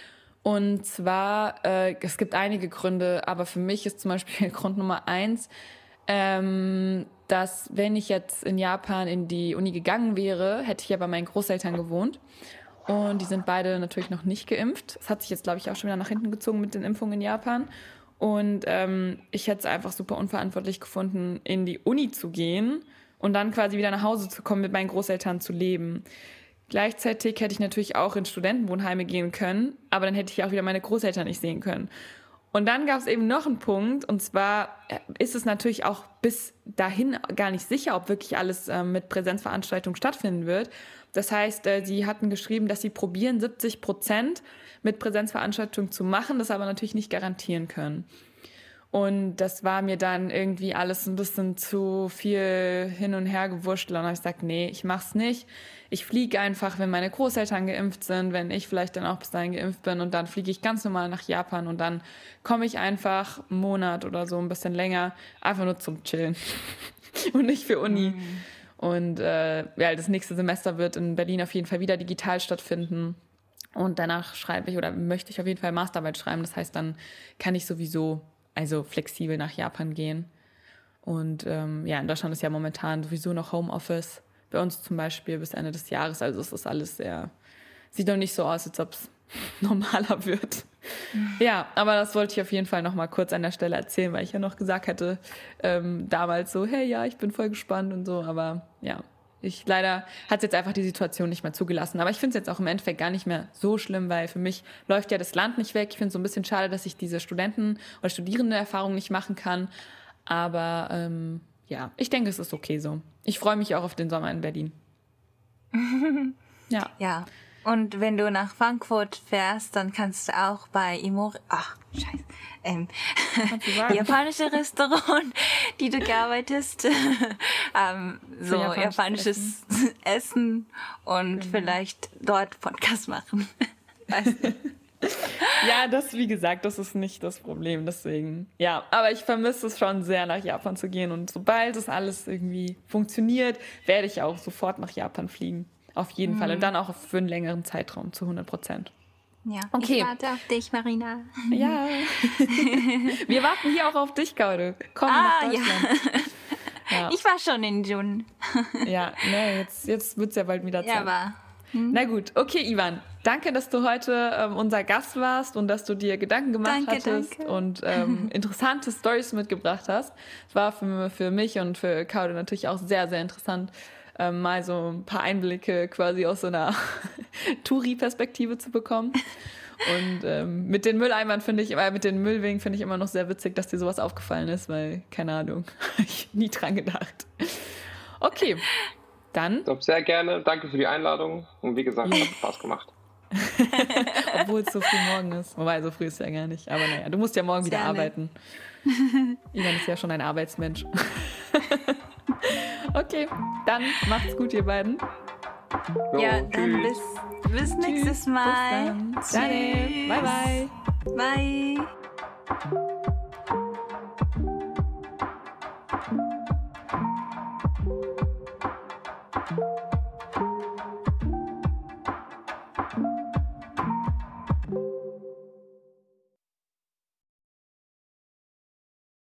Und zwar, äh, es gibt einige Gründe, aber für mich ist zum Beispiel Grund Nummer eins, ähm, dass wenn ich jetzt in Japan in die Uni gegangen wäre, hätte ich ja bei meinen Großeltern gewohnt. Und die sind beide natürlich noch nicht geimpft. Das hat sich jetzt, glaube ich, auch schon wieder nach hinten gezogen mit den Impfungen in Japan. Und ähm, ich hätte es einfach super unverantwortlich gefunden, in die Uni zu gehen und dann quasi wieder nach Hause zu kommen, mit meinen Großeltern zu leben. Gleichzeitig hätte ich natürlich auch in Studentenwohnheime gehen können, aber dann hätte ich auch wieder meine Großeltern nicht sehen können. Und dann gab es eben noch einen Punkt, und zwar äh, ist es natürlich auch bis dahin gar nicht sicher, ob wirklich alles äh, mit Präsenzveranstaltungen stattfinden wird. Das heißt, äh, sie hatten geschrieben, dass sie probieren, 70 Prozent mit Präsenzveranstaltungen zu machen, das aber natürlich nicht garantieren können. Und das war mir dann irgendwie alles ein bisschen zu viel hin und her gewurschtelt. Und habe ich gesagt, nee, ich mach's nicht. Ich fliege einfach, wenn meine Großeltern geimpft sind, wenn ich vielleicht dann auch bis dahin geimpft bin und dann fliege ich ganz normal nach Japan und dann komme ich einfach einen Monat oder so ein bisschen länger, einfach nur zum Chillen und nicht für Uni. Mhm. Und äh, ja, das nächste Semester wird in Berlin auf jeden Fall wieder digital stattfinden. Und danach schreibe ich oder möchte ich auf jeden Fall Masterarbeit schreiben. Das heißt, dann kann ich sowieso also flexibel nach Japan gehen. Und ähm, ja, in Deutschland ist ja momentan sowieso noch Homeoffice. Bei uns zum Beispiel bis Ende des Jahres. Also es ist alles sehr, sieht doch nicht so aus, als ob es normaler wird. Mhm. Ja, aber das wollte ich auf jeden Fall noch mal kurz an der Stelle erzählen, weil ich ja noch gesagt hätte ähm, damals so, hey, ja, ich bin voll gespannt und so. Aber ja, ich leider hat es jetzt einfach die Situation nicht mehr zugelassen. Aber ich finde es jetzt auch im Endeffekt gar nicht mehr so schlimm, weil für mich läuft ja das Land nicht weg. Ich finde es so ein bisschen schade, dass ich diese Studenten- oder Studierende-Erfahrung nicht machen kann. Aber ähm, ja, ich denke, es ist okay so. Ich freue mich auch auf den Sommer in Berlin. ja. Ja. Und wenn du nach Frankfurt fährst, dann kannst du auch bei Imori, ach, scheiße, ähm, japanische Restaurant, die du gearbeitet, ähm, so japanisches, japanisches Essen. Essen, und genau. vielleicht dort Podcast machen. weißt du? Ja, das, wie gesagt, das ist nicht das Problem. Deswegen, ja, aber ich vermisse es schon sehr, nach Japan zu gehen. Und sobald das alles irgendwie funktioniert, werde ich auch sofort nach Japan fliegen. Auf jeden mhm. Fall. Und dann auch für einen längeren Zeitraum, zu 100 Prozent. Ja, okay. ich warte auf dich, Marina. Ja. Wir warten hier auch auf dich, Gaude. Komm ah, nach Deutschland. Ja. ja. Ich war schon in June. ja, ne, jetzt, jetzt wird es ja bald wieder Zeit. Ja, aber hm? Na gut, okay, Ivan. Danke, dass du heute ähm, unser Gast warst und dass du dir Gedanken gemacht danke, hattest danke. und ähm, interessante Stories mitgebracht hast. Es war für, für mich und für Kaude natürlich auch sehr, sehr interessant, ähm, mal so ein paar Einblicke quasi aus so einer Touri-Perspektive zu bekommen. Und ähm, mit den Mülleimern finde ich, äh, mit den Müllwegen finde ich immer noch sehr witzig, dass dir sowas aufgefallen ist, weil, keine Ahnung, ich nie dran gedacht. Okay, dann. Doch, sehr gerne. Danke für die Einladung. Und wie gesagt, hat Spaß gemacht. Obwohl es so früh morgen ist. Wobei, so früh ist es ja gar nicht. Aber naja, du musst ja morgen sehr wieder arbeiten. Ivan ist ja schon ein Arbeitsmensch. okay, dann macht's gut, ihr beiden. Jo, ja, dann bis, bis nächstes Mal. Bis dann. Tschüss. Bye, bye. Bye. you